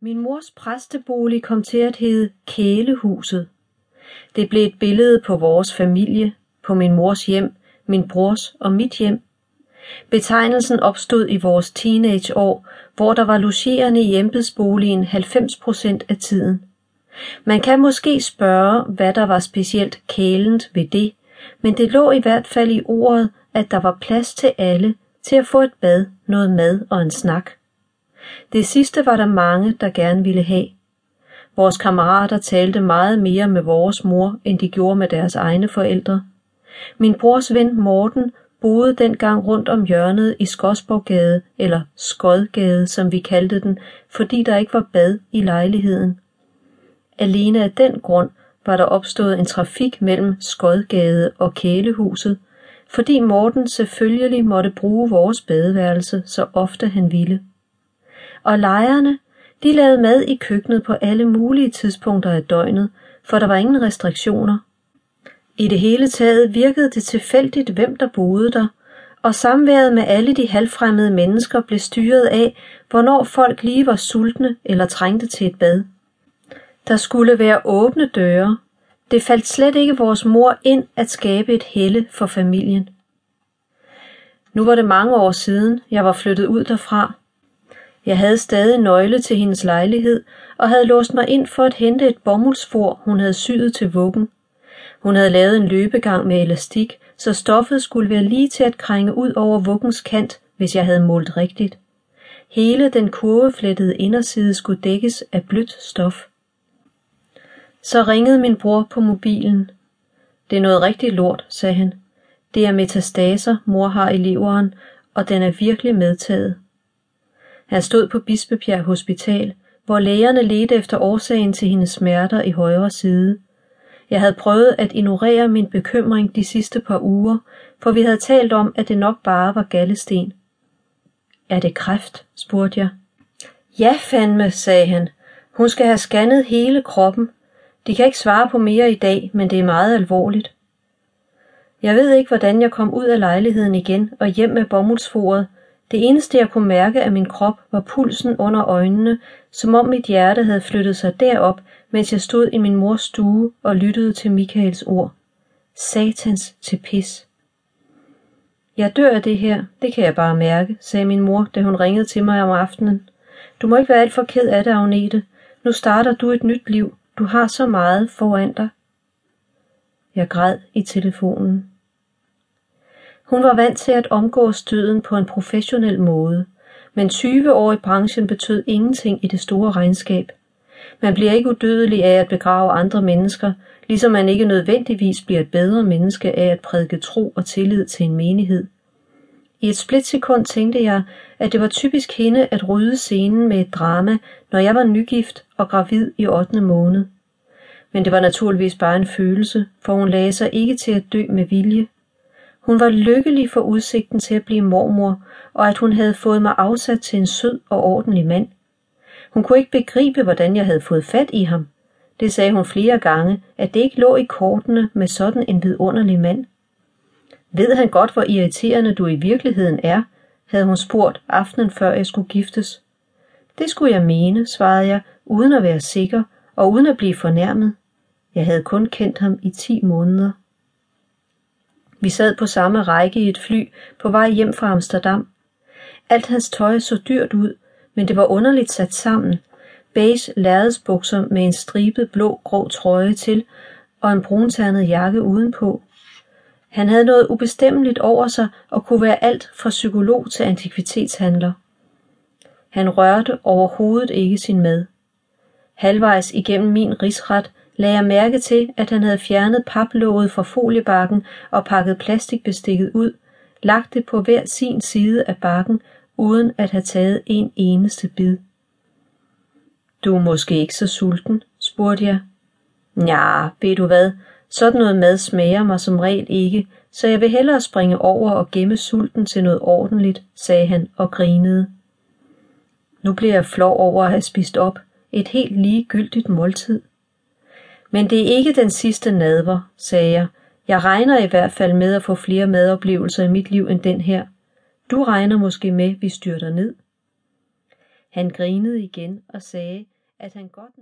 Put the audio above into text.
Min mors præstebolig kom til at hedde Kælehuset. Det blev et billede på vores familie, på min mors hjem, min brors og mit hjem. Betegnelsen opstod i vores teenageår, hvor der var logerende i embedsboligen 90 procent af tiden. Man kan måske spørge, hvad der var specielt kælent ved det, men det lå i hvert fald i ordet, at der var plads til alle til at få et bad, noget mad og en snak. Det sidste var der mange, der gerne ville have. Vores kammerater talte meget mere med vores mor, end de gjorde med deres egne forældre. Min brors ven Morten boede dengang rundt om hjørnet i Skodsborggade, eller Skodgade, som vi kaldte den, fordi der ikke var bad i lejligheden. Alene af den grund var der opstået en trafik mellem Skodgade og Kælehuset, fordi Morten selvfølgelig måtte bruge vores badeværelse så ofte han ville. Og lejerne, de lavede mad i køkkenet på alle mulige tidspunkter af døgnet, for der var ingen restriktioner. I det hele taget virkede det tilfældigt, hvem der boede der, og samværet med alle de halvfremmede mennesker blev styret af, hvornår folk lige var sultne eller trængte til et bad. Der skulle være åbne døre. Det faldt slet ikke vores mor ind at skabe et helle for familien. Nu var det mange år siden, jeg var flyttet ud derfra. Jeg havde stadig nøgle til hendes lejlighed og havde låst mig ind for at hente et bomuldsfor, hun havde syet til vuggen. Hun havde lavet en løbegang med elastik, så stoffet skulle være lige til at krænge ud over vuggens kant, hvis jeg havde målt rigtigt. Hele den kurveflettede inderside skulle dækkes af blødt stof. Så ringede min bror på mobilen. Det er noget rigtig lort, sagde han. Det er metastaser, mor har i leveren, og den er virkelig medtaget. Han stod på Bispebjerg Hospital, hvor lægerne ledte efter årsagen til hendes smerter i højre side. Jeg havde prøvet at ignorere min bekymring de sidste par uger, for vi havde talt om, at det nok bare var gallesten. Er det kræft? spurgte jeg. Ja, fandme, sagde han. Hun skal have scannet hele kroppen. De kan ikke svare på mere i dag, men det er meget alvorligt. Jeg ved ikke, hvordan jeg kom ud af lejligheden igen og hjem med bomuldsforet, det eneste jeg kunne mærke af min krop var pulsen under øjnene, som om mit hjerte havde flyttet sig derop, mens jeg stod i min mors stue og lyttede til Michaels ord. Satans til pis. Jeg dør af det her, det kan jeg bare mærke, sagde min mor, da hun ringede til mig om aftenen. Du må ikke være alt for ked af det, Agnete. Nu starter du et nyt liv. Du har så meget foran dig. Jeg græd i telefonen. Hun var vant til at omgås støden på en professionel måde, men 20 år i branchen betød ingenting i det store regnskab. Man bliver ikke udødelig af at begrave andre mennesker, ligesom man ikke nødvendigvis bliver et bedre menneske af at prædike tro og tillid til en menighed. I et splitsekund tænkte jeg, at det var typisk hende at rydde scenen med et drama, når jeg var nygift og gravid i 8. måned. Men det var naturligvis bare en følelse, for hun lagde sig ikke til at dø med vilje. Hun var lykkelig for udsigten til at blive mormor, og at hun havde fået mig afsat til en sød og ordentlig mand. Hun kunne ikke begribe, hvordan jeg havde fået fat i ham. Det sagde hun flere gange, at det ikke lå i kortene med sådan en vidunderlig mand. Ved han godt, hvor irriterende du i virkeligheden er, havde hun spurgt aftenen før jeg skulle giftes. Det skulle jeg mene, svarede jeg, uden at være sikker og uden at blive fornærmet. Jeg havde kun kendt ham i ti måneder. Vi sad på samme række i et fly på vej hjem fra Amsterdam. Alt hans tøj så dyrt ud, men det var underligt sat sammen. Beige lærredsbukser med en stribet blå grå trøje til og en brunternet jakke udenpå. Han havde noget ubestemmeligt over sig og kunne være alt fra psykolog til antikvitetshandler. Han rørte overhovedet ikke sin mad. Halvvejs igennem min risret lagde jeg mærke til, at han havde fjernet paplåget fra foliebakken og pakket plastikbestikket ud, lagt det på hver sin side af bakken, uden at have taget en eneste bid. Du er måske ikke så sulten, spurgte jeg. Ja, ved du hvad, sådan noget mad smager mig som regel ikke, så jeg vil hellere springe over og gemme sulten til noget ordentligt, sagde han og grinede. Nu bliver jeg flov over at have spist op. Et helt ligegyldigt måltid. Men det er ikke den sidste nadver, sagde jeg. Jeg regner i hvert fald med at få flere madoplevelser i mit liv end den her. Du regner måske med, vi styrter ned. Han grinede igen og sagde, at han godt